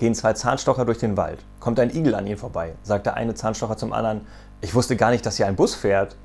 gehen zwei Zahnstocher durch den Wald. Kommt ein Igel an ihnen vorbei. Sagt der eine Zahnstocher zum anderen, ich wusste gar nicht, dass hier ein Bus fährt.